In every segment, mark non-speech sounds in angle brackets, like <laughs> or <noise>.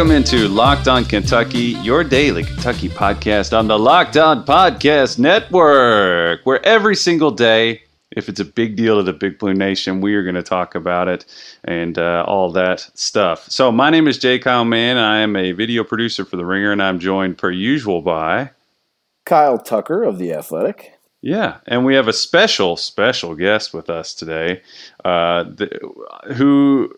Welcome into Locked On Kentucky, your daily Kentucky podcast on the Locked On Podcast Network, where every single day, if it's a big deal to the Big Blue Nation, we are going to talk about it and uh, all that stuff. So, my name is J. Kyle Mann. I am a video producer for The Ringer, and I'm joined per usual by Kyle Tucker of The Athletic. Yeah, and we have a special, special guest with us today, uh, the, who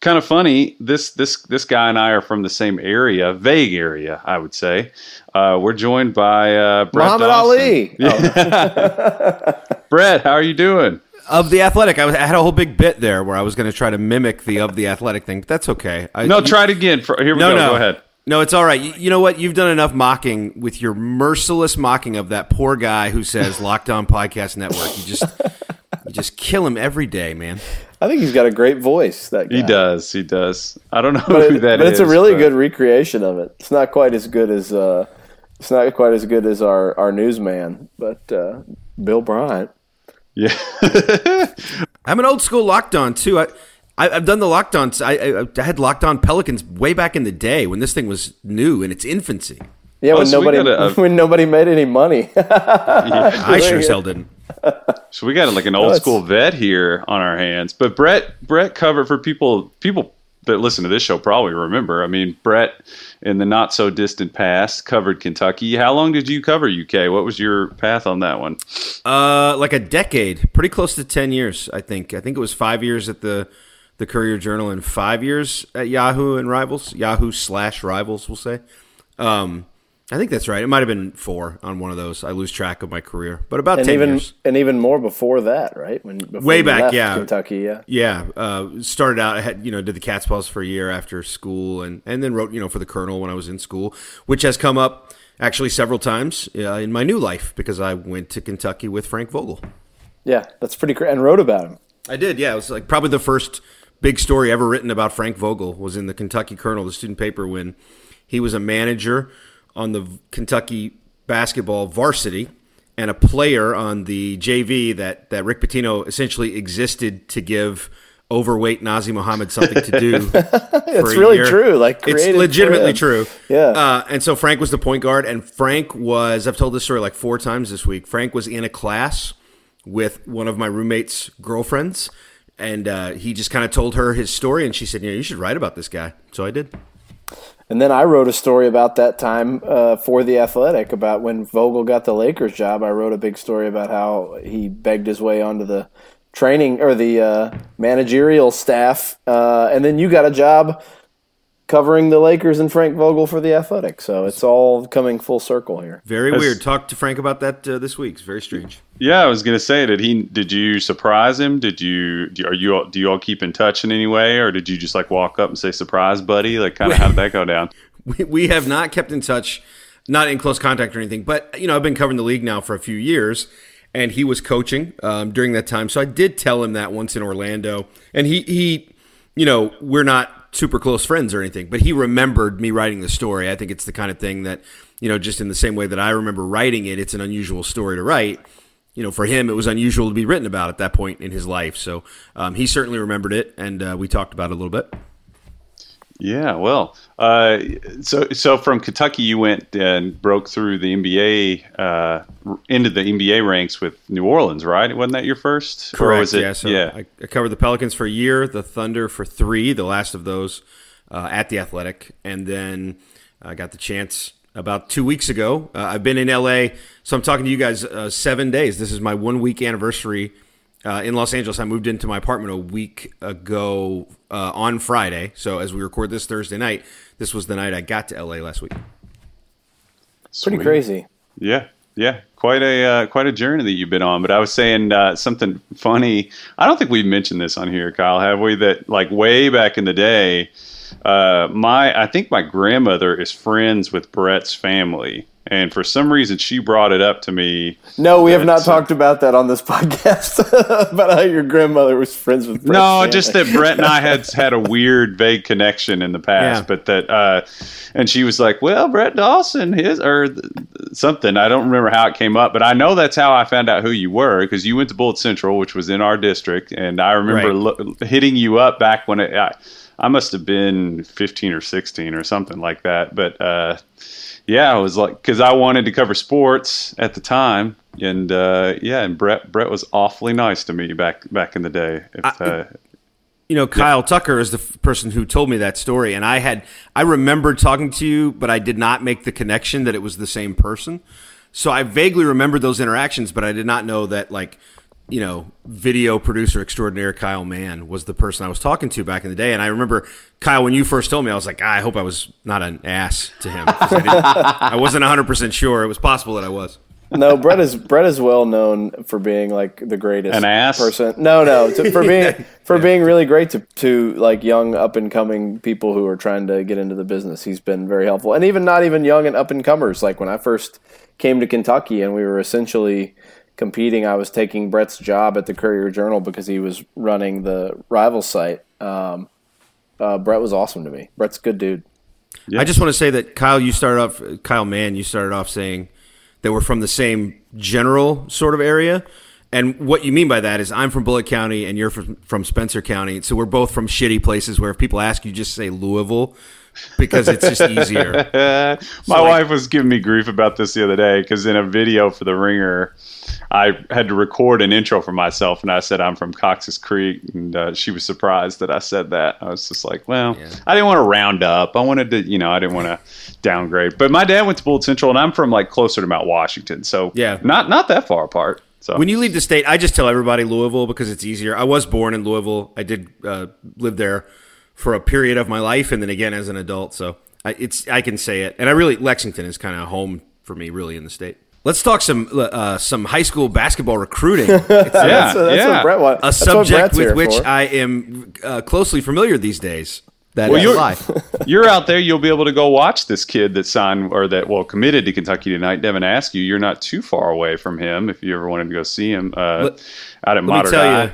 kind of funny. This this this guy and I are from the same area, vague area, I would say. Uh, we're joined by uh, Brett Muhammad Dawson. Ali. Yeah. <laughs> Brett, how are you doing? Of the athletic, I, was, I had a whole big bit there where I was going to try to mimic the of the athletic thing, but that's okay. I, No, you- try it again. For, here we no, go. no, Go ahead. No, it's all right. You, you know what? You've done enough mocking with your merciless mocking of that poor guy who says Lockdown Podcast Network. You just <laughs> you just kill him every day, man. I think he's got a great voice. That guy. He does. He does. I don't know but, who it- that but it's a really but- good recreation of it. It's not quite as good as uh, it's not quite as good as our our newsman, but uh, Bill Bryant. Yeah. <laughs> I'm an old school Locked On too. I, I I've done the Locked On. I, I, I had Locked On Pelicans way back in the day when this thing was new in its infancy. Yeah, Oh, when so nobody a- <laughs> when nobody made any money. <laughs> I sure as hell didn't. So we got like an old it's- school vet here on our hands. But Brett Brett covered for people people that listen to this show probably remember. I mean, Brett in the not so distant past covered Kentucky. How long did you cover UK? What was your path on that one? Uh, like a decade, pretty close to ten years. I think. I think it was five years at the the Courier Journal and five years at Yahoo and Rivals. Yahoo slash Rivals, we'll say. Um, I think that's right. It might have been four on one of those. I lose track of my career, but about and ten even years. and even more before that, right? When before Way back, yeah. Kentucky, yeah. Yeah, uh, started out. I had you know did the Cats' Pause for a year after school, and and then wrote you know for the Kernel when I was in school, which has come up actually several times uh, in my new life because I went to Kentucky with Frank Vogel. Yeah, that's pretty great. And wrote about him. I did, yeah. It was like probably the first big story ever written about Frank Vogel was in the Kentucky Kernel, the student paper, when he was a manager on the Kentucky basketball varsity and a player on the JV that, that Rick Pitino essentially existed to give overweight Nazr Mohammed something to do. <laughs> It's really true. Like it's legitimately true. Yeah. Uh, and so Frank was the point guard, and Frank was, I've told this story like four times this week. Frank was in a class with one of my roommate's girlfriends, and uh, he just kind of told her his story, and she said, "Yeah, you should write about this guy." So I did. And then I wrote a story about that time uh, for the Athletic about when Vogel got the Lakers job. I wrote a big story about how he begged his way onto the training or the uh, managerial staff, uh, and then you got a job covering the Lakers and Frank Vogel for the Athletic. So it's all coming full circle here. Very That's- weird. Talk to Frank about that uh, this week. It's very strange. Yeah, I was gonna say, did he? Did you surprise him? Did you? Do, are you? all- Do you all keep in touch in any way, or did you just like walk up and say, "Surprise, buddy"? Like, kind of how did that go down? <laughs> we, we have not kept in touch, not in close contact or anything. But you know, I've been covering the league now for a few years, and he was coaching um, during that time. So I did tell him that once in Orlando, and he he, you know, we're not super close friends or anything, but he remembered me writing the story. I think it's the kind of thing that you know, just in the same way that I remember writing it, it's an unusual story to write. You know, for him, it was unusual to be written about at that point in his life. So um, he certainly remembered it, and uh, we talked about it a little bit. Yeah, well, uh, so so from Kentucky, you went and broke through the NBA uh, into the NBA ranks with New Orleans, right? Wasn't that your first? Or Correct. was it- yeah. So yeah. I, I covered the Pelicans for a year, the Thunder for three, the last of those uh, at the Athletic, and then I got the chance about two weeks ago. Uh, I've been in LA, so I'm talking to you guys uh, seven days. This is my one week anniversary uh, in Los Angeles. I moved into my apartment a week ago uh, on Friday. So as we record this Thursday night, this was the night I got to LA last week. Pretty crazy. Yeah, yeah, quite a uh, quite a journey that you've been on. But I was saying uh, something funny. I don't think we've mentioned this on here, Kyle. Have we? That like way back in the day, uh, my I think my grandmother is friends with Brett's family, and for some reason she brought it up to me. No, we have not uh, talked about that on this <laughs> podcast about how your grandmother was friends with. Brett's No, family. just that Brett and I had had a weird, vague connection in the past, Yeah. but that, uh, and she was like, "Well, Brett Dawson, his or th- something." I don't remember how it came up, but I know that's how I found out who you were because you went to Bullitt Central, which was in our district, and I remember Right. lo- hitting you up back when it. I, I must have been 15 or 16 or something like that. But uh, yeah, I was like, because I wanted to cover sports at the time, and uh, yeah, and Brett Brett was awfully nice to me back back in the day. If, uh, you know, Kyle Tucker is the f- person who told me that story, and I had I remembered talking to you, but I did not make the connection that it was the same person. So I vaguely remembered those interactions, but I did not know that like you know, video producer extraordinaire Kyle Mann was the person I was talking to back in the day. And I remember, Kyle, when you first told me, I was like, ah, I hope I was not an ass to him. I, I, wasn't 100% sure. It was possible that I was. No, Brett is Brett is well known for being like the greatest An ass? person. No, no, to, for being <laughs> for being really great to to like young up and coming people who are trying to get into the business. He's been very helpful, and even not even young and up and comers. Like when I first came to Kentucky, and we were essentially competing. I was taking Brett's job at the Courier Journal because he was running the rival site. Um, uh, Brett was awesome to me. Brett's a good dude. I just want to say that Kyle, you started off, Kyle Mann, you started off saying that we're from the same general sort of area. And what you mean by that is I'm from Bullitt County and you're from, from Spencer County. So we're both from shitty places where if people ask you, just say Louisville because it's just easier. <laughs> My so wife was giving me grief about this the other day because in a video for The Ringer, I had to record an intro for myself, and I said I'm from Cox's Creek, and uh, she was surprised that I said that. I was just like, well, yeah. I didn't want to round up. I wanted to, you know, I didn't want to downgrade. But my dad went to Bullitt Central, and I'm from like closer to Mount Washington, so yeah, not not that far apart. So when you leave the state, I just tell everybody Louisville because it's easier. I was born in Louisville. I did uh, live there for a period of my life, and then again as an adult. So I, it's I can say it, and I really Lexington is kind of home for me, really in the state. Let's talk some uh, some high school basketball recruiting. <laughs> It's, yeah, that's, that's yeah. Brett want. a subject with which for. I am uh, closely familiar these days. That well, you're, <laughs> you're out there. You'll be able to go watch this kid that signed or that well committed to Kentucky tonight. Devin Askew. you, you're not too far away from him if you ever wanted to go see him uh, let, out at Mater Dei.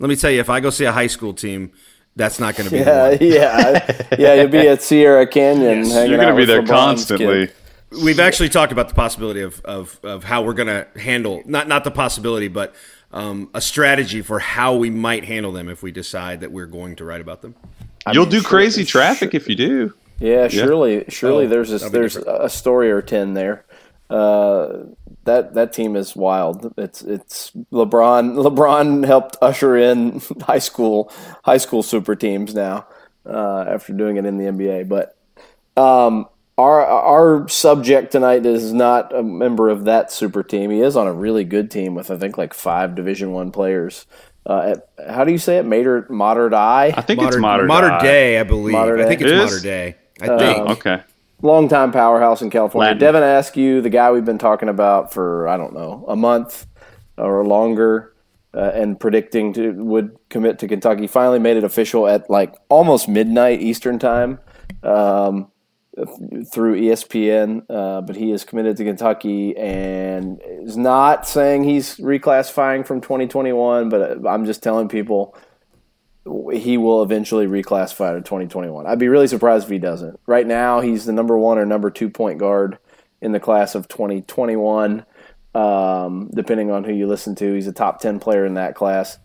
Let me tell you, if I go see a high school team that's not going to be. Yeah, yeah, <laughs> yeah. You'll be at Sierra Canyon. yes. You're going to be there constantly. Kid. We've actually talked about the possibility of of, of how we're going to handle not not the possibility, but um, a strategy for how we might handle them if we decide that we're going to write about them. I You'll mean, do crazy traffic if you do. Yeah, yeah. surely, surely oh, there's a, there's different. a story or ten there. Uh, that that team is wild. It's it's LeBron. <laughs> LeBron helped usher in <laughs> high school high school super teams now uh, after doing it in the NBA. But um, our our subject tonight is not a member of that super team. He is on a really good team with I think like five Division One players. Uh, at, how do you say it? Mater Mater Dei. I think Mater, it's Mater, Mater Day. I believe. Mater I think it's modern Day. I think. Um, okay longtime powerhouse in California. Latin. Devin Askew, the guy we've been talking about for I don't know a month or longer, uh, and predicting to would commit to Kentucky. Finally made it official at like almost midnight Eastern time um, through ESPN. Uh, but he is committed to Kentucky and is not saying he's reclassifying from 2021. But I'm just telling people he will eventually reclassify to 2021. I'd be really surprised if he doesn't. Right now, he's the number one or number two point guard in the class of 2021. Um, depending on who you listen to, he's a top 10 player in that class.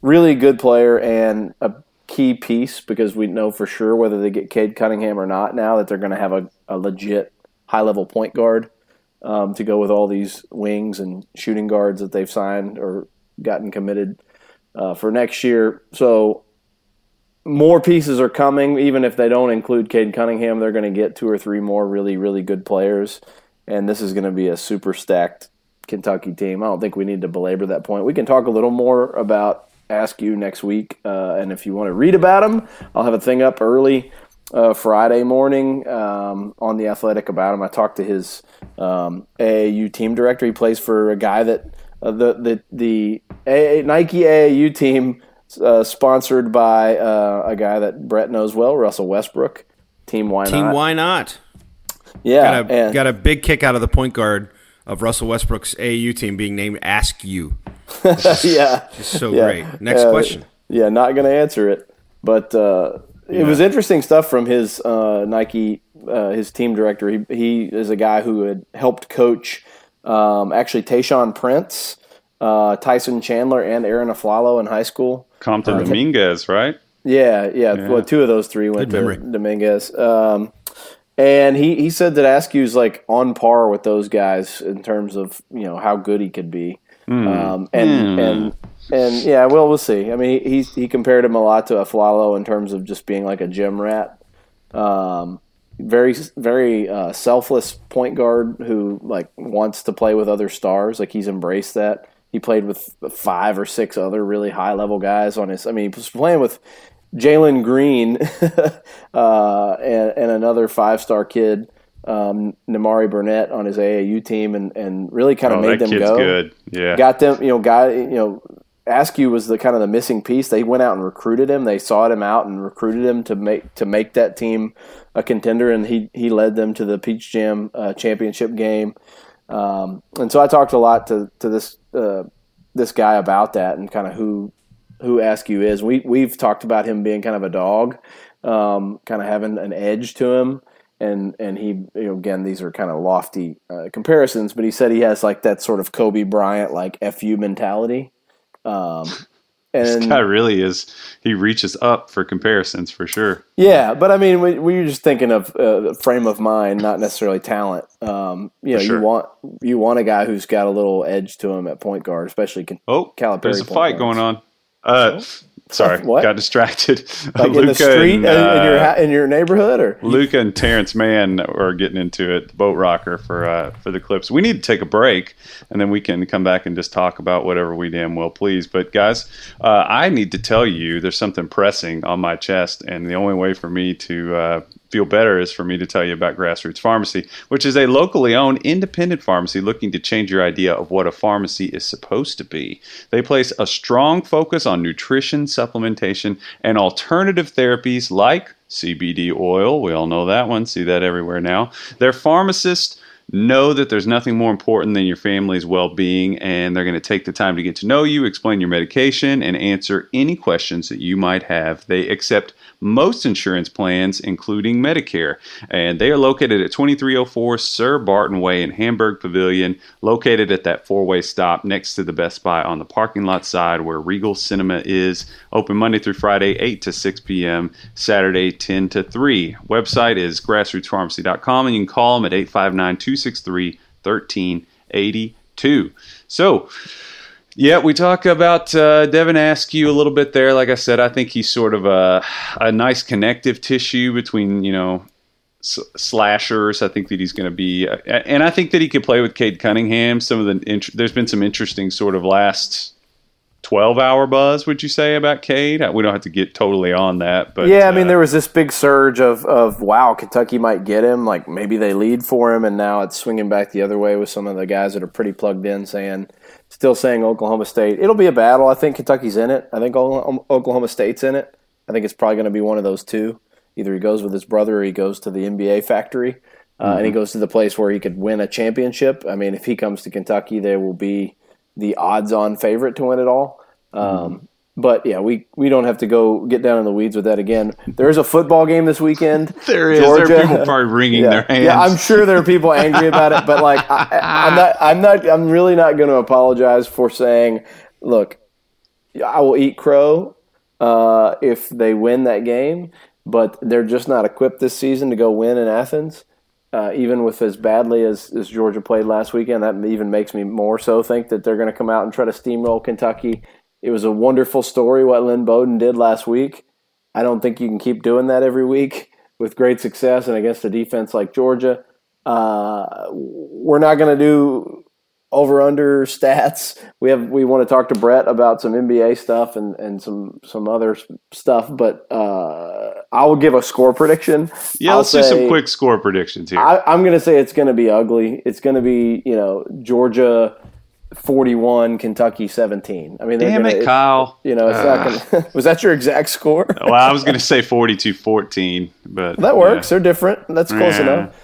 Really good player and a key piece because we know for sure whether they get Cade Cunningham or not now that they're going to have a, a legit high level point guard um, to go with all these wings and shooting guards that they've signed or gotten committed uh, for next year. So more pieces are coming. Even if they don't include Cade Cunningham, they're going to get two or three more really, really good players. And this is going to be a super stacked Kentucky team. I don't think we need to belabor that point. We can talk a little more about Askew next week. Uh, and if you want to read about him, I'll have a thing up early uh, Friday morning um, on the Athletic about him. I talked to his um, AAU team director. He plays for a guy that uh, the the the AA, Nike AAU team uh, sponsored by uh, a guy that Brett knows well, Russell Westbrook. Team Why Team Not? Team why Not? Yeah, got a, and, got a big kick out of the point guard of Russell Westbrook's AAU team being named Askew. <laughs> yeah, just so yeah. great. Next question. Yeah, not going to answer it, but uh, it yeah. was interesting stuff from his uh, Nike, uh, his team director. He he is a guy who had helped coach um, actually Tayshaun Prince uh, Tyson Chandler and Aaron Afflalo in high school. Compton uh, Dominguez, right? Yeah, yeah. Yeah. Well, two of those three went Good to memory. Dominguez. Um, and he, he said that Askew's like on par with those guys in terms of you know how good he could be. Um, and Hmm. and and yeah, well, we'll see. I mean, he he compared him a lot to Afflalo in terms of just being like a gym rat. Um, very very uh, selfless point guard who like wants to play with other stars. Like he's embraced that. He played with five or six other really high level guys on his. I mean, he was playing with Jalen Green <laughs> uh, and, and another five star kid, um, Nimari Burnett, on his AAU team, and, and really kind of Oh, made that them kid's go. good. Yeah. Got them, you know, guy, you know. Askew was the kind of the missing piece. They went out and recruited him. They sought him out and recruited him to make to make that team a contender, and he he led them to the Peach Jam uh, championship game. Um, and so I talked a lot to to this uh, this guy about that and kind of who who Askew is. We we've talked about him being kind of a dog, um, kind of having an edge to him. And and he you know again these are kind of lofty uh, comparisons, but he said he has like that sort of Kobe Bryant like fu mentality. Um, <laughs> This guy really is. He reaches up for comparisons for sure. yeah, but I mean, we, we were just thinking of uh, frame of mind, not necessarily talent. Um, you know, sure. you want you want a guy who's got a little edge to him at point guard, especially con- Oh, Calipari there's a fight guards. going on. Uh, sorry, What? got distracted. <laughs> like in the street and, in, in your uh, ha- in your neighborhood, or Luca and Terance Mann are getting into it, the boat rocker for uh, for the Clips. We need to take a break, and then we can come back and just talk about whatever we damn well please. But guys, uh, I need to tell you, there's something pressing on my chest, and the only way for me to uh, feel better is for me to tell you about Grassroots Pharmacy, which is a locally owned independent pharmacy looking to change your idea of what a pharmacy is supposed to be. They place a strong focus on nutrition, supplementation, and alternative therapies like CBD oil. We all know that one, see that everywhere now. Their pharmacists know that there's nothing more important than your family's well-being and they're going to take the time to get to know you explain your medication and answer any questions that you might have they accept most insurance plans including medicare and they are located at 2304 sir barton way in hamburg pavilion located at that four-way stop next to the best buy on the parking lot side where regal cinema is open monday through friday 8 to 6 p.m saturday 10 to 3 website is grassrootspharmacy.com and you can call them at 859-263-1382 so yeah, we talk about uh, Devin Askew a little bit there. Like I said, I think he's sort of a, a nice connective tissue between, you know, slashers. I think that he's going to be, uh, and I think that he could play with Cade Cunningham. Some of the, int- there's been some interesting sort of last 12 hour buzz, would you say, about Cade? We don't have to get totally on that, but yeah, I mean, uh, there was this big surge of of wow, Kentucky might get him. Like maybe they lead for him, and now it's swinging back the other way with some of the guys that are pretty plugged in, saying still saying Oklahoma State. It'll be a battle. I think Kentucky's in it. I think Oklahoma Oklahoma State's in it. I think it's probably going to be one of those two. Either he goes with his brother, or he goes to the NBA factory, uh, and he goes to the place where he could win a championship. I mean, if he comes to Kentucky, there will be the odds-on favorite to win it all. Um, But yeah, we, we don't have to go get down in the weeds with that again. There is a football game this weekend. <laughs> there is. There are people probably wringing <laughs> yeah, their hands. yeah, I'm sure there are people angry about it, but like I, I'm not, I'm not, I'm really not going to apologize for saying, look, I will eat crow uh, if they win that game, but they're just not equipped this season to go win in Athens. Uh, even with as badly as, as Georgia played last weekend, that even makes me more so think that they're going to come out and try to steamroll Kentucky. It was a wonderful story what Lynn Bowden did last week. I don't think you can keep doing that every week <laughs> with great success and against a defense like Georgia. Uh, we're not going to do over under stats. We have we want to talk to Brett about some NBA stuff and, and some some other stuff, but uh, I will give a score prediction. yeah, I'll let's do some quick score predictions here. I, I'm going to say it's going to be ugly. It's going to be you know Georgia 41, Kentucky 17. I mean, Damn gonna, it, Kyle. You know, going. to <laughs> Was that your exact score? well, I was going to say 42-14, but That works. They're different. That's close Yeah. enough.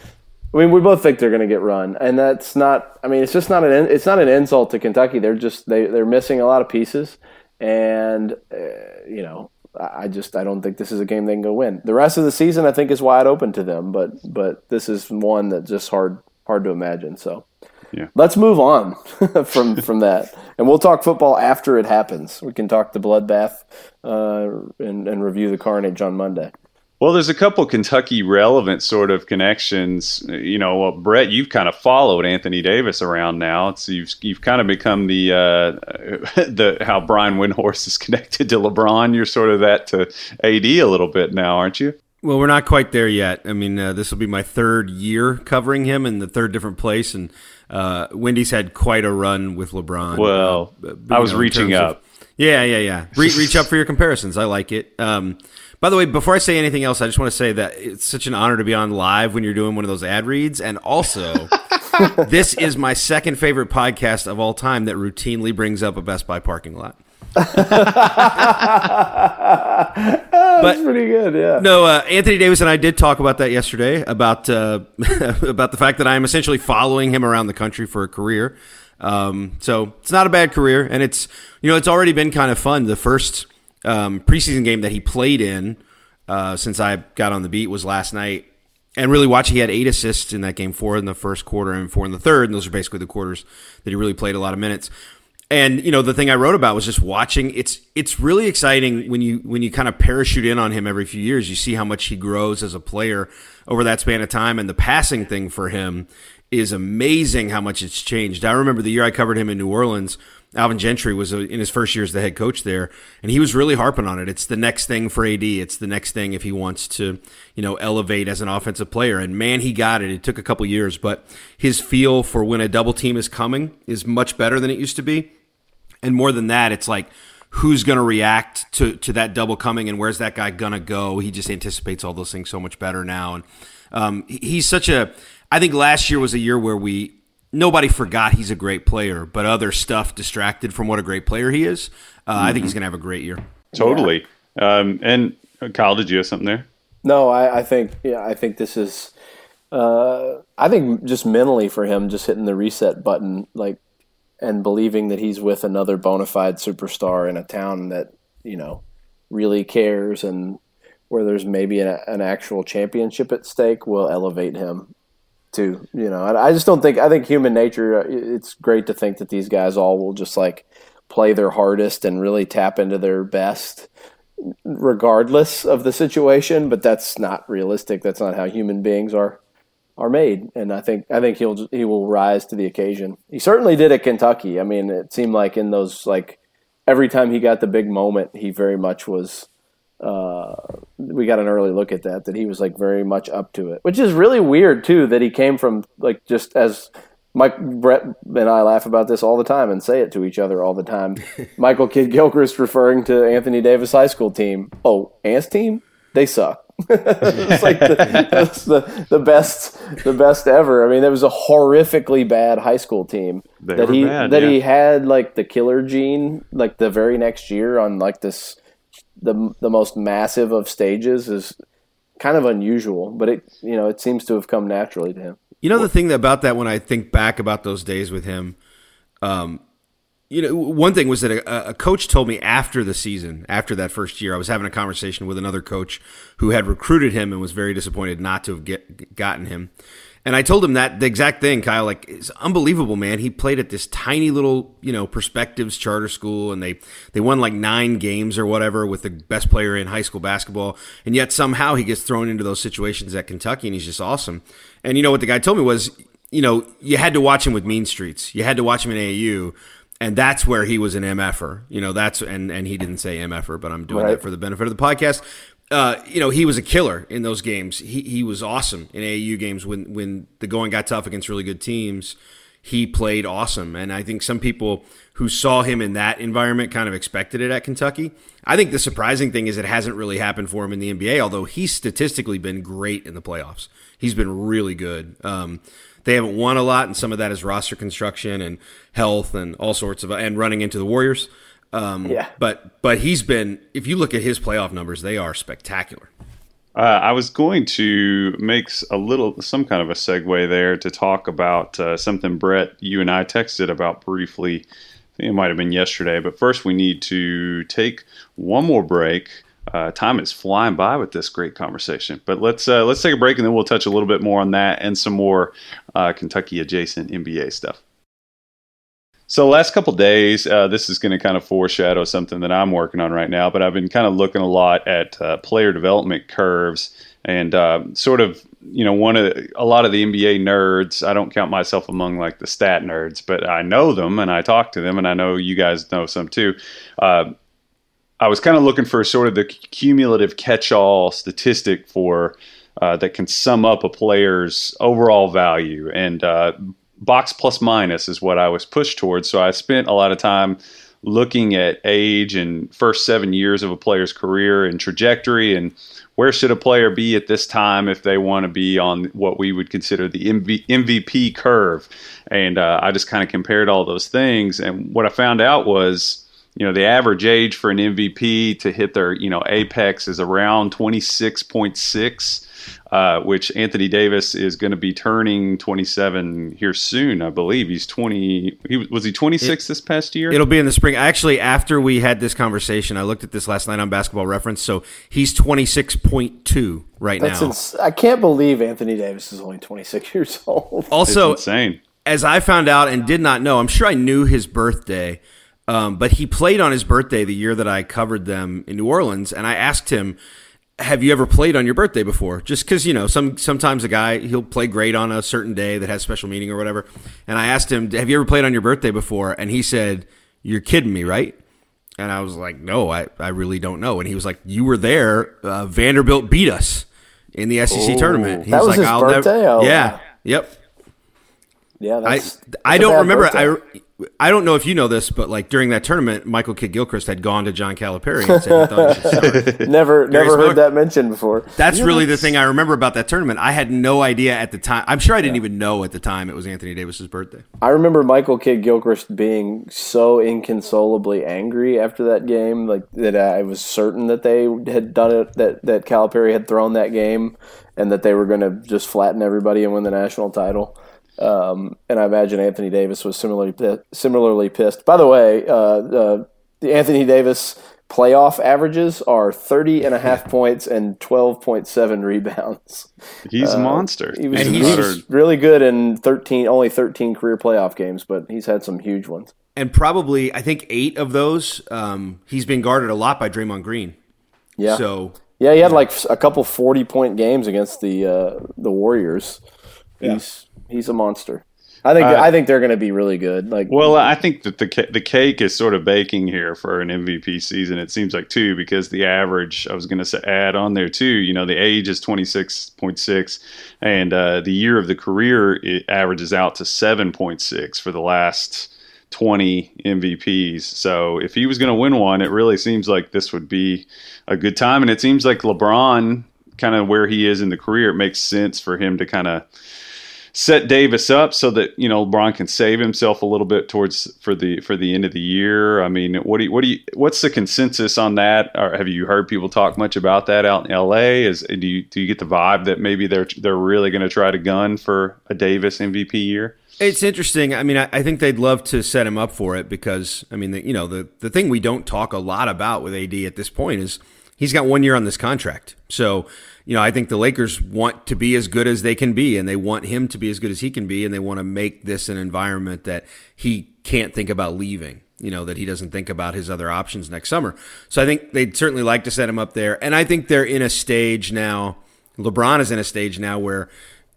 I mean, we both think they're going to get run, and that's not. I mean, it's just not an. It's not an insult to Kentucky. They're just they they're missing a lot of pieces, and uh, you know, I just I don't think this is a game they can go win. The rest of the season, I think, is wide open to them, but but this is one that's just hard hard to imagine. So Yeah. Let's move on <laughs> from from that, and we'll talk football after it happens. We can talk the bloodbath uh, and, and review the carnage on Monday. Well, there's a couple Kentucky relevant sort of connections. You know, well, Brett, you've kind of followed Anthony Davis around now. So you've you've kind of become the uh, <laughs> the how Brian Windhorst is connected to LeBron. You're sort of that to AD a little bit now, aren't you? Well, we're not quite there yet. I mean, uh, this will be my third year covering him in the third different place, and uh, Windy's had quite a run with LeBron. Well, uh, I was know, reaching up. Of, yeah, yeah, yeah. Re- reach up for your comparisons. I like it. Um, by the way, before I say anything else, I just want to say that it's such an honor to be on live when you're doing one of those ad reads. And also, <laughs> this is my second favorite podcast of all time that routinely brings up a Best Buy parking lot. <laughs> That's pretty good, yeah. No, uh, Anthony Davis and I did talk about that yesterday about uh, <laughs> about the fact that I am essentially following him around the country for a career. Um, so it's not a bad career, and it's you know it's already been kind of fun. The first um, preseason game that he played in uh, since I got on the beat was last night. And really watching, he had eight assists in that game, four in the first quarter and four in the third. And those are basically the quarters that he really played a lot of minutes. And you know the thing I wrote about was just watching. It's it's really exciting when you when you kind of parachute in on him every few years. You see how much he grows as a player over that span of time, and the passing thing for him is amazing. How much it's changed. I remember the year I covered him in New Orleans Alvin Gentry was in his first year as the head coach there, and he was really harping on it. It's the next thing for AD. It's the next thing if he wants to, you know, elevate as an offensive player. And man, he got it. It took a couple years, but his feel for when a double team is coming is much better than it used to be. And more than that, it's like who's going to react to to that double coming and where's that guy going to go. He just anticipates all those things so much better now. And um, he's such a. I think last year was a year where we nobody forgot he's a great player, but other stuff distracted from what a great player he is. Uh, mm-hmm. I think he's going to have a great year. Totally. Yeah. Um, and uh, Kyle, did you have something there? No, I, I think yeah, I think this is. Uh, I think just mentally for him, just hitting the reset button, like, and believing that he's with another bona fide superstar in a town that you know really cares and where there's maybe an, an actual championship at stake will elevate him too. You know, I, I just don't think I think human nature. Uh, it's great to think that these guys all will just like play their hardest and really tap into their best, regardless of the situation. But that's not realistic. That's not how human beings are are made. And I think I think he'll he will rise to the occasion. He certainly did at Kentucky. I mean, it seemed like in those like every time he got the big moment, he very much was uh, we got an early look at that that he was like very much up to it, which is really weird too. That he came from like just as Mike Brett and I laugh about this all the time and say it to each other all the time. <laughs> Michael Kidd Gilchrist referring to Anthony Davis high school team. Oh, Ants team, they suck. <laughs> it's like the, the, the best the best ever. I mean, it was a horrifically bad high school team they that he bad, that yeah. he had like the killer gene like the very next year on like this the the most massive of stages is kind of unusual, but it you know it seems to have come naturally to him. You know the thing about that when I think back about those days with him, um, you know, one thing was that a, a, coach told me after the season, after that first year, I was having a conversation with another coach who had recruited him and was very disappointed not to have get, gotten him. And I told him that the exact thing, Kyle. Like it's unbelievable, man. He played at this tiny little, you know, Perspectives charter school, and they they won like nine games or whatever with the best player in high school basketball. And yet somehow he gets thrown into those situations at Kentucky, and he's just awesome. And you know what the guy told me was, you know, you had to watch him with Mean Streets. You had to watch him in AAU. And that's where he was an MFer, you know. That's and and he didn't say MFer, but I'm doing Right. that for the benefit of the podcast uh, you know, he was a killer in those games. He he was awesome in AAU games when when the going got tough against really good teams. He played awesome, and I think some people who saw him in that environment kind of expected it at Kentucky. I think the surprising thing is it hasn't really happened for him in the NBA, although he's statistically been great in the playoffs. He's been really good. Um, they haven't won a lot, and some of that is roster construction and health and all sorts of and running into the Warriors. Um, Yeah. But but he's been. If you look at his playoff numbers, they are spectacular. Uh, I was going to make a little, some kind of a segue there to talk about uh, something Brett, you and I texted about briefly. I think it might have been yesterday, but first we need to take one more break. Uh, time is flying by with this great conversation. But let's uh, let's take a break and then we'll touch a little bit more on that and some more uh, Kentucky adjacent NBA stuff. So last couple days, uh, this is going to kind of foreshadow something that I'm working on right now. But I've been kind of looking a lot at uh, player development curves and uh, sort of you know one of a lot of the NBA nerds. I don't count myself among like the stat nerds, but I know them and I talk to them, and I know you guys know some too. Uh, I was kind of looking for sort of the cumulative catch-all statistic for uh, that can sum up a player's overall value, and uh, box plus minus is what I was pushed towards. So I spent a lot of time looking at age and first seven years of a player's career and trajectory and where should a player be at this time if they want to be on what we would consider the MV- MVP curve. And uh, I just kind of compared all those things. And what I found out was, you know, the average age for an MVP to hit their, you know, apex is around 26.6 uh, which Anthony Davis is going to be turning 27 here soon, I believe. He's 20. He was he 26 it, this past year. It'll be in the spring. Actually, after we had this conversation, I looked at this last night on Basketball Reference. So he's 26.2 right That's now. Ins- I can't believe Anthony Davis is only 26 <laughs> years old. Also, it's insane. As I found out and did not know, I'm sure I knew his birthday. Um, but he played on his birthday the year that I covered them in New Orleans, and I asked him, have you ever played on your birthday before? Just because you know, some sometimes a guy he'll play great on a certain day that has special meaning or whatever. And I asked him, "Have you ever played on your birthday before?" And he said, "You're kidding me, right?" And I was like, "No, I, I really don't know." And he was like, "You were there. Uh, Vanderbilt beat us in the SEC tournament." He that was, was like, his "I'll birthday." Never, oh, yeah, yep. Yeah, I I don't remember. Birthday. I I don't know if you know this, but like during that tournament, Michael Kidd Gilchrist had gone to John Calipari and said he thought he should <laughs> never, never heard that mentioned before. That's yeah, really that's... the thing I remember about that tournament. I had no idea at the time. I'm sure I didn't yeah. even know at the time it was Anthony Davis's birthday. I remember Michael Kidd Gilchrist being so inconsolably angry after that game, like that I was certain that they had done it, that that Calipari had thrown that game, and that they were going to just flatten everybody and win the national title. Um, and I imagine Anthony Davis was similarly similarly pissed. By the way, uh, uh, the Anthony Davis playoff averages are 30 and a half <laughs> points and 12.7 rebounds. He's uh, a monster. He was, he was really good in 13 only 13 career playoff games, but he's had some huge ones. And probably I think 8 of those um, he's been guarded a lot by Draymond Green. Yeah. So yeah, he had like a couple 40 point games against the uh, the Warriors. He's he's a monster. I think uh, I think they're going to be really good. Like, well, I think that the the cake is sort of baking here for an MVP season. It seems like too because the average I was going to add on there too. You know, the age is twenty six point six, and uh, the year of the career it averages out to seven point six for the last twenty MVPs. So if he was going to win one, it really seems like this would be a good time. And it seems like LeBron, kind of where he is in the career, it makes sense for him to kind of set Davis up so that you know LeBron can save himself a little bit towards for the for the end of the year. I mean, what do you, what do you what's the consensus on that? Or have you heard people talk much about that out in LA? Is do you do you get the vibe that maybe they're they're really going to try to gun for a Davis MVP year? It's interesting. I mean, I, I, think they'd love to set him up for it because I mean, the, you know, the the thing we don't talk a lot about with AD at this point is he's got one year on this contract, so you know, I think the Lakers want to be as good as they can be, and they want him to be as good as he can be, and they want to make this an environment that he can't think about leaving. You know, that he doesn't think about his other options next summer. So I think they'd certainly like to set him up there. And I think they're in a stage now. LeBron is in a stage now where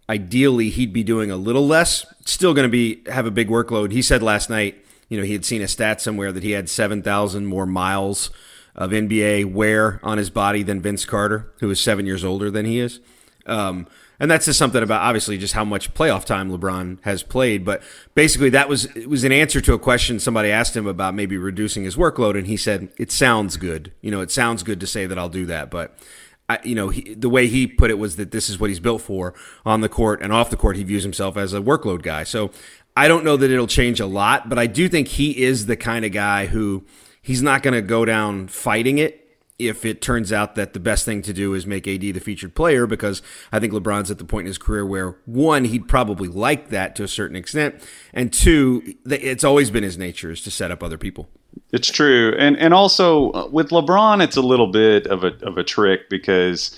ideally he'd be doing a little less, still going to be have a big workload. He said last night, you know, he had seen a stat somewhere that he had 7,000 more miles of NBA wear on his body than Vince Carter, who is seven years older than he is. Um, and that's just something about obviously just how much playoff time LeBron has played. But basically, that was it was an answer to a question somebody asked him about maybe reducing his workload, and he said it sounds good. You know, it sounds good to say that I'll do that, but. I, you know, he, the way he put it was that this is what he's built for on the court and off the court. He views himself as a workload guy. So I don't know that it'll change a lot, but I do think he is the kind of guy who he's not going to go down fighting it. if it turns out that the best thing to do is make AD the featured player, because I think LeBron's at the point in his career where one, he'd probably like that to a certain extent, and two, it's always been his nature is to set up other people. It's true, and and also uh, with LeBron, it's a little bit of a of a trick because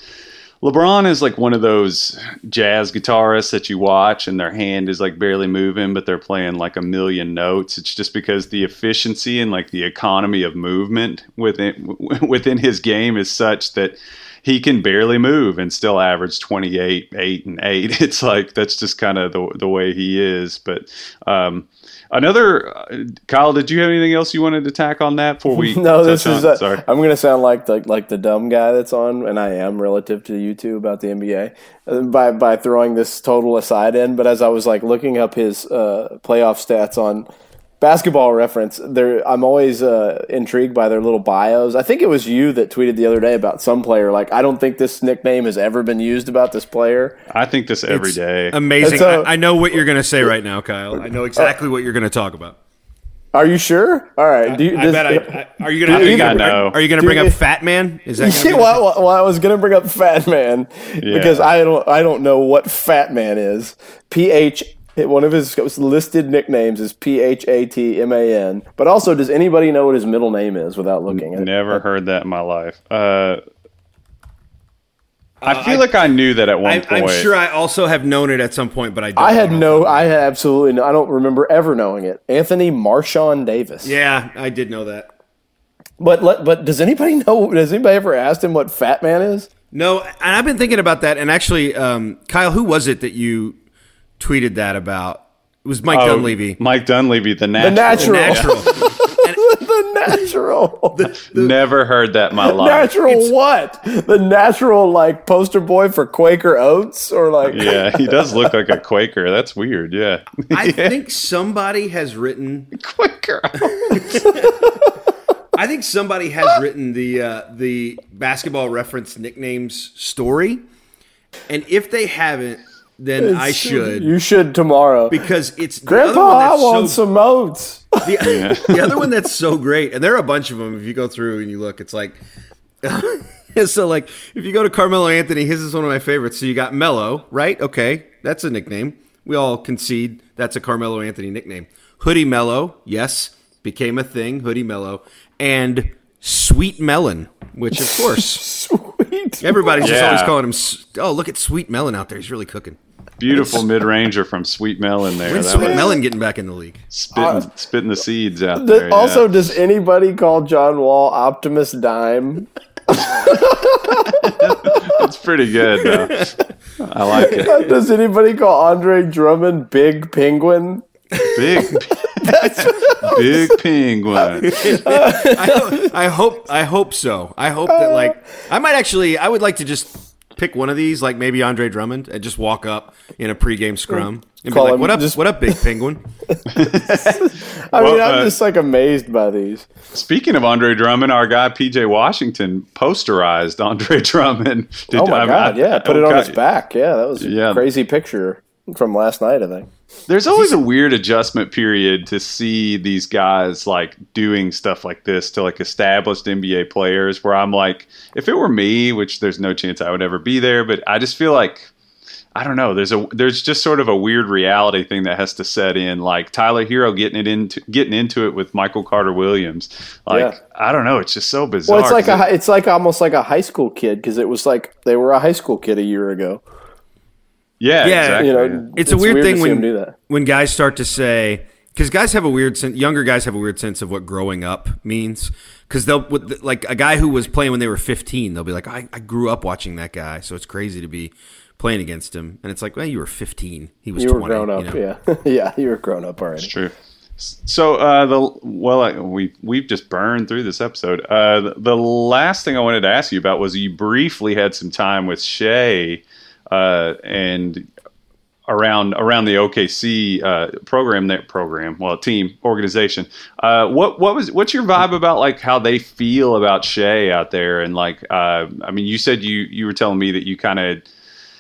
LeBron is like one of those jazz guitarists that you watch and their hand is like barely moving, but they're playing like a million notes. It's just because the efficiency and like the economy of movement within <laughs> within his game is such that he can barely move and still average 28 8 and 8 <laughs> it's like that's just kind of the, the way he is but um, Another, uh, Kyle, did you have anything else you wanted to tack on that before we? <laughs> no, this is. A, Sorry, I'm going to sound like the like the dumb guy that's on, and I am relative to you two about the NBA uh, by by throwing this total aside in. But as I was like looking up his uh, playoff stats on basketball reference there i'm always uh, intrigued by their little bios i think it was you that tweeted the other day about some player like i don't think this nickname has ever been used about this player i think this every it's day. amazing so, I, I, know what you're going to say right now kyle i know exactly uh, what you're going to talk about are you sure? All right. Do you, I, does, I bet I, are you going to are, are you going to bring up Fat Man? Is that <laughs> yeah, well, well, I was going to bring up Fat Man yeah. because I don't I don't know what Fat Man is. P H one of his listed nicknames is P H A T M A N. But also, does anybody know what his middle name is without looking? I never heard that in my life. Uh, I feel uh, like I knew that at one I, point. I'm sure I also have known it at some point, but I I had no, I had absolutely no, I don't remember ever knowing it. Anthony Marshawn Davis. Yeah, I did know that. But but does anybody know? Does anybody ever asked him what Fat Man is? No, and I've been thinking about that. And actually, um, Kyle, who was it that you tweeted that about. It was Mike oh, Dunleavy. Mike Dunleavy, the natural. The natural. <laughs> <laughs> The natural. the natural. The, the, Never heard that in my life. Natural it's, what? The natural like poster boy for Quaker Oats or like Yeah, he does look like a Quaker. That's weird, yeah. I <laughs> think somebody has written Quaker I think somebody has written the uh, the basketball reference nicknames story. And if they haven't, then it's, I should. You should tomorrow because it's Grandpa. I want so, some oats. The, <laughs> yeah. <laughs> the, other one that's so great, and there are a bunch of them. If you go through and you look, it's like. <laughs> so like if you go to Carmelo Anthony, his is one of my favorites. So you got Mello, right? Okay, that's a nickname. We all concede that's a Carmelo Anthony nickname. Hoodie Mello, yes, became a thing. Hoodie Mello and Sweet Melon, which of course Sweet everybody's yeah. just always calling him. Oh, look at Sweet Melon out there. He's really cooking. Beautiful mid ranger from Sweet Melon there. When's Sweet was, Melon getting back in the league? Spitting, uh, spitting the seeds out the, there. Also, yeah. does anybody call John Wall Optimus Dime? <laughs> it's pretty good, though. I like it. <laughs> Does anybody call Andre Drummond Big Penguin? Big, <laughs> big penguin. I, I, hope, I hope so. I hope that like I might actually. I would like to just pick one of these, like maybe Andre Drummond, and just walk up in a pregame scrum and Call be like, "What up? Just... What up, big penguin?" <laughs> I well, mean, I'm uh, just like amazed by these. Speaking of Andre Drummond, our guy PJ Washington posterized Andre <laughs> Drummond. Did, oh my I, god! I, yeah, put it on his back. Yeah, that was a yeah. crazy picture from last night. I think. There's always a weird adjustment period to see these guys like doing stuff like this to like established NBA players where I'm like, if it were me, which there's no chance I would ever be there, but I just feel like I don't know. There's a there's just sort of a weird reality thing that has to set in, like Tyler Herro getting it into getting into it with Michael Carter Williams. Like yeah. I don't know, it's just so bizarre. Well, it's like a, it's like almost like a high school kid because it was like they were a high school kid a year ago. Yeah, yeah. Exactly. You know, it's, it's a weird, weird thing when when guys start to say because guys have a weird sense. Younger guys have a weird sense of what growing up means. Because they'll like a guy who was playing when they were 15. They'll be like, I, I grew up watching that guy, so it's crazy to be playing against him. And it's like, well, you were 15. He was you 20. Were grown up, you know? yeah, <laughs> yeah, you were grown up already. It's true. So uh, the well, we we've just burned through this episode. Uh, the, the, last thing I wanted to ask you about was you briefly had some time with Shai uh, and around around the OKC uh, program that program well team organization. Uh, what what was what's your vibe about like how they feel about Shai out there and like uh, I mean you said you you were telling me that you kind of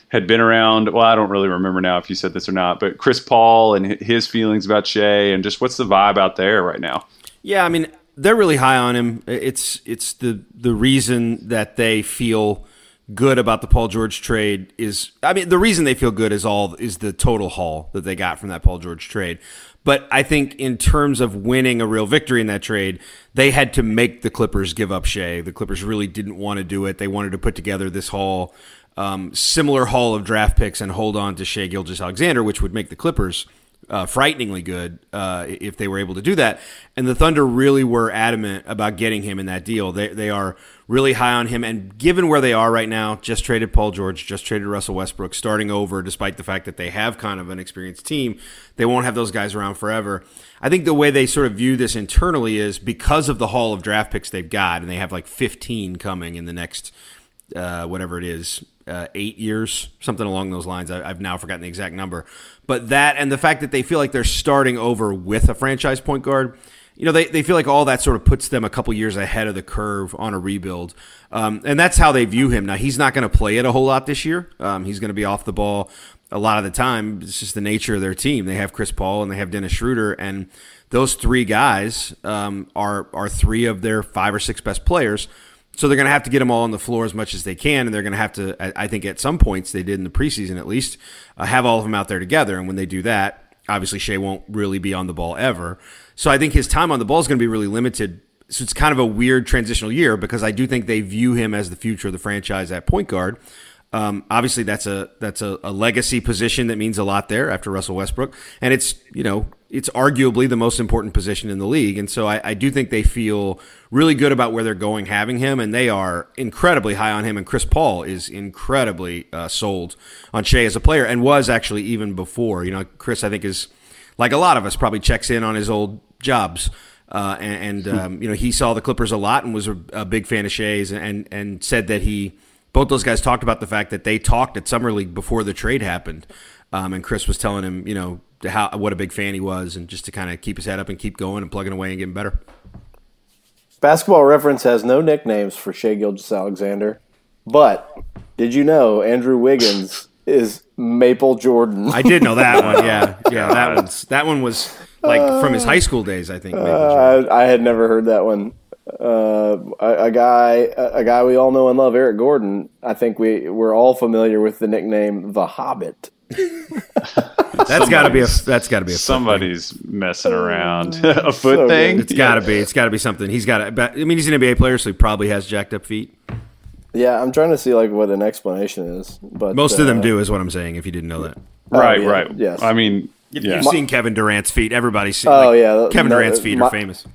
had been around well I don't really remember now if you said this or not but Chris Paul and his feelings about Shai and just what's the vibe out there right now. Yeah, I mean they're really high on him. It's it's the the reason that they feel good about the Paul George trade is I mean the reason they feel good is all is the total haul that they got from that Paul George trade. But I think in terms of winning a real victory in that trade, they had to make the Clippers give up Shai. The Clippers really didn't want to do it. They wanted to put together this haul, um, similar haul of draft picks and hold on to Shai Gilgeous Alexander, which would make the Clippers uh, frighteningly good uh, if they were able to do that. And the Thunder really were adamant about getting him in that deal. They, they are really high on him. And given where they are right now, just traded Paul George, just traded Russell Westbrook, starting over, despite the fact that they have kind of an experienced team, they won't have those guys around forever. I think the way they sort of view this internally is because of the haul of draft picks they've got, and they have like 15 coming in the next, uh, whatever it is, uh, eight years, something along those lines. I, have now forgotten the exact number. But that and the fact that they feel like they're starting over with a franchise point guard, you know, they, they feel like all that sort of puts them a couple years ahead of the curve on a rebuild. Um, and that's how they view him. Now, he's not going to play it a whole lot this year. Um, he's going to be off the ball a lot of the time. It's just the nature of their team. They have Chris Paul and they have Dennis Schroeder. And those three guys um, are, are three of their five or six best players. So they're going to have to get them all on the floor as much as they can, and they're going to have to. I think at some points they did in the preseason at least uh, have all of them out there together. And when they do that, obviously Shai won't really be on the ball ever. So I think his time on the ball is going to be really limited. So it's kind of a weird transitional year because I do think they view him as the future of the franchise at point guard. Um, obviously, that's a that's a, a, legacy position that means a lot there after Russell Westbrook, and it's you know it's arguably the most important position in the league, and so I, I, do think they feel really good about where they're going having him, and they are incredibly high on him. And Chris Paul is incredibly uh, sold on Shai as a player, and was actually even before. You know, Chris I think is like a lot of us probably checks in on his old jobs. Uh, and, and um, you know he saw the Clippers a lot and was a, a big fan of Shai's and and said that he both those guys talked about the fact that they talked at summer league before the trade happened, um, and Chris was telling him, you know, how what a big fan he was, and just to kind of keep his head up and keep going and plugging away and getting better. Basketball Reference has no nicknames for Shai Gilgeous Alexander, but did you know Andrew Wiggins is Maple Jordan? I did know that one. Yeah, <laughs> yeah, that one's that one was like from his high school days. I think. Uh, I, I, had never heard that one uh, a, a, guy, a, guy we all know and love, Eric Gordon. I think we we're all familiar with the nickname the Hobbit. <laughs> that's got to be a that's got to be a somebody's thing. messing around <laughs> a foot so thing. It's got to be. It's got to be something. He's got to. I mean, he's an NBA player, so he probably has jacked up feet. Yeah, I'm trying to see like what an explanation is, but most uh, of them uh, do, is what I'm saying. If you didn't know that, right, oh, yeah, right. Yes, I mean, yeah. you've seen Kevin Durant's feet. Everybody's seen. Oh like, yeah, Kevin Durant's feet my, are famous.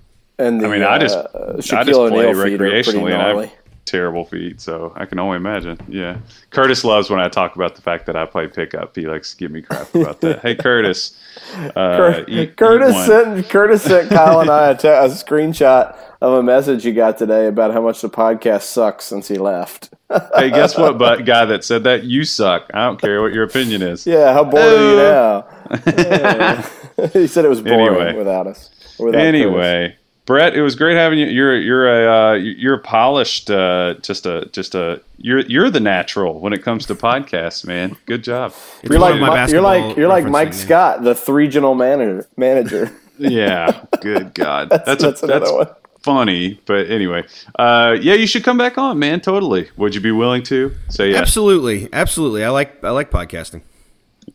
And the, I mean, I just uh, I just play recreationally, and I have terrible feet, so I can only imagine. Yeah, Curtis loves when I talk about the fact that I play pickup. He likes to give me crap about that. hey, Curtis. <laughs> Uh, eat, Curtis eat sent Curtis sent <laughs> Kyle and I a, t- a screenshot of a message he got today about how much the podcast sucks since he left. <laughs> hey, guess what, but guy that said that you suck. I don't care what your opinion is. Yeah, how bored uh, are you now? he said it was boring anyway. without us. Without anyway. Curtis. Brett, it was great having you. You're you're a uh, you're polished. Uh, just a just a you're you're the natural when it comes to podcasts, man. Good job. You're like, my, you're like you're like Mike Scott, the regional manager manager. <laughs> yeah. Good God. <laughs> that's that's, a, that's, that's funny, but anyway, uh, yeah, you should come back on, man. Totally. Would you be willing to? Say yeah. Absolutely, absolutely. I like I like podcasting.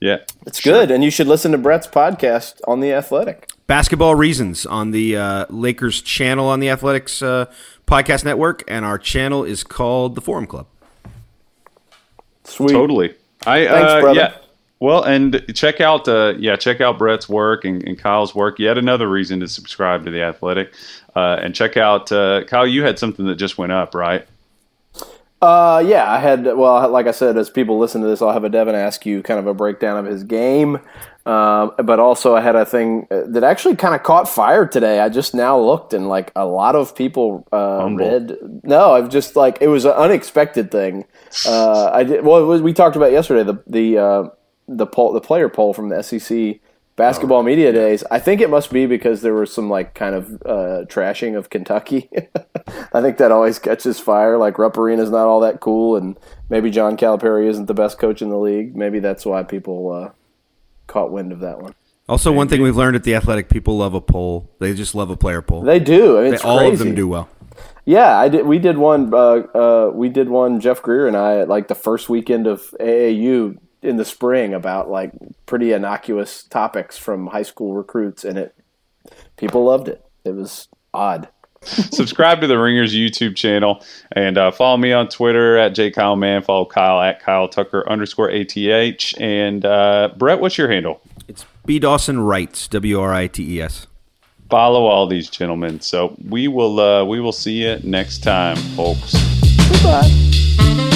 Yeah, it's sure. good, and you should listen to Brett's podcast on the Athletic. Basketball Reasons on the uh, Lakers channel on the Athletics uh, podcast network, and our channel is called the Forum Club. Sweet, totally. I Thanks, uh, brother. yeah. Well, and check out uh, yeah, check out Brett's work and, and, Kyle's work. Yet another reason to subscribe to the Athletic, uh, and check out uh, Kyle. You had something that just went up, right? Uh, yeah, I had. Well, like I said, as people listen to this, I'll have a Devin Askew kind of a breakdown of his game. Uh, but also, I had a thing that actually kind of caught fire today. I just now looked, and like a lot of people uh, read. No, I've just like it was an unexpected thing. Uh, I did. Well, was, we talked about yesterday the the uh, the poll, the player poll from the SEC basketball oh, media days. I think it must be because there was some like kind of uh, trashing of Kentucky. <laughs> I think that always catches fire. Like Rupp Arena is not all that cool, and maybe John Calipari isn't the best coach in the league. Maybe that's why people uh, caught wind of that one. Also, one thing we've learned at the Athletic, people love a poll. They just love a player poll. They do. I mean, it's all crazy. of them do well. Yeah, I did. We did one. Uh, uh, we did one. Jeff Greer and I at like the first weekend of AAU in the spring about like pretty innocuous topics from high school recruits, and it people loved it. It was odd. <laughs> Subscribe to the Ringers YouTube channel and uh, follow me on Twitter at jkylemann. Follow Kyle at Kyle Tucker underscore ATH. And uh, Brett, what's your handle? It's B Dawson Writes, W R I T E S. Follow all these gentlemen. So we will uh, we will see you next time, folks. Goodbye.